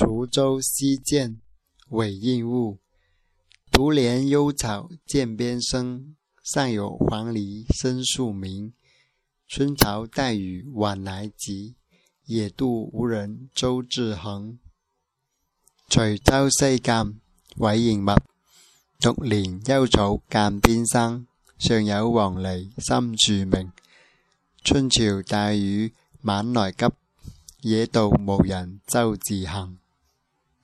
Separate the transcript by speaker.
Speaker 1: 滁州西涧，韦应物。独怜幽草涧边生，上有黄鹂深树鸣。春潮带雨晚来急，野渡无人舟自横。滁州西涧，韦应物。独怜幽草涧边生，上有黄鹂深树鸣。春潮带雨晚来急，野渡无人舟自行。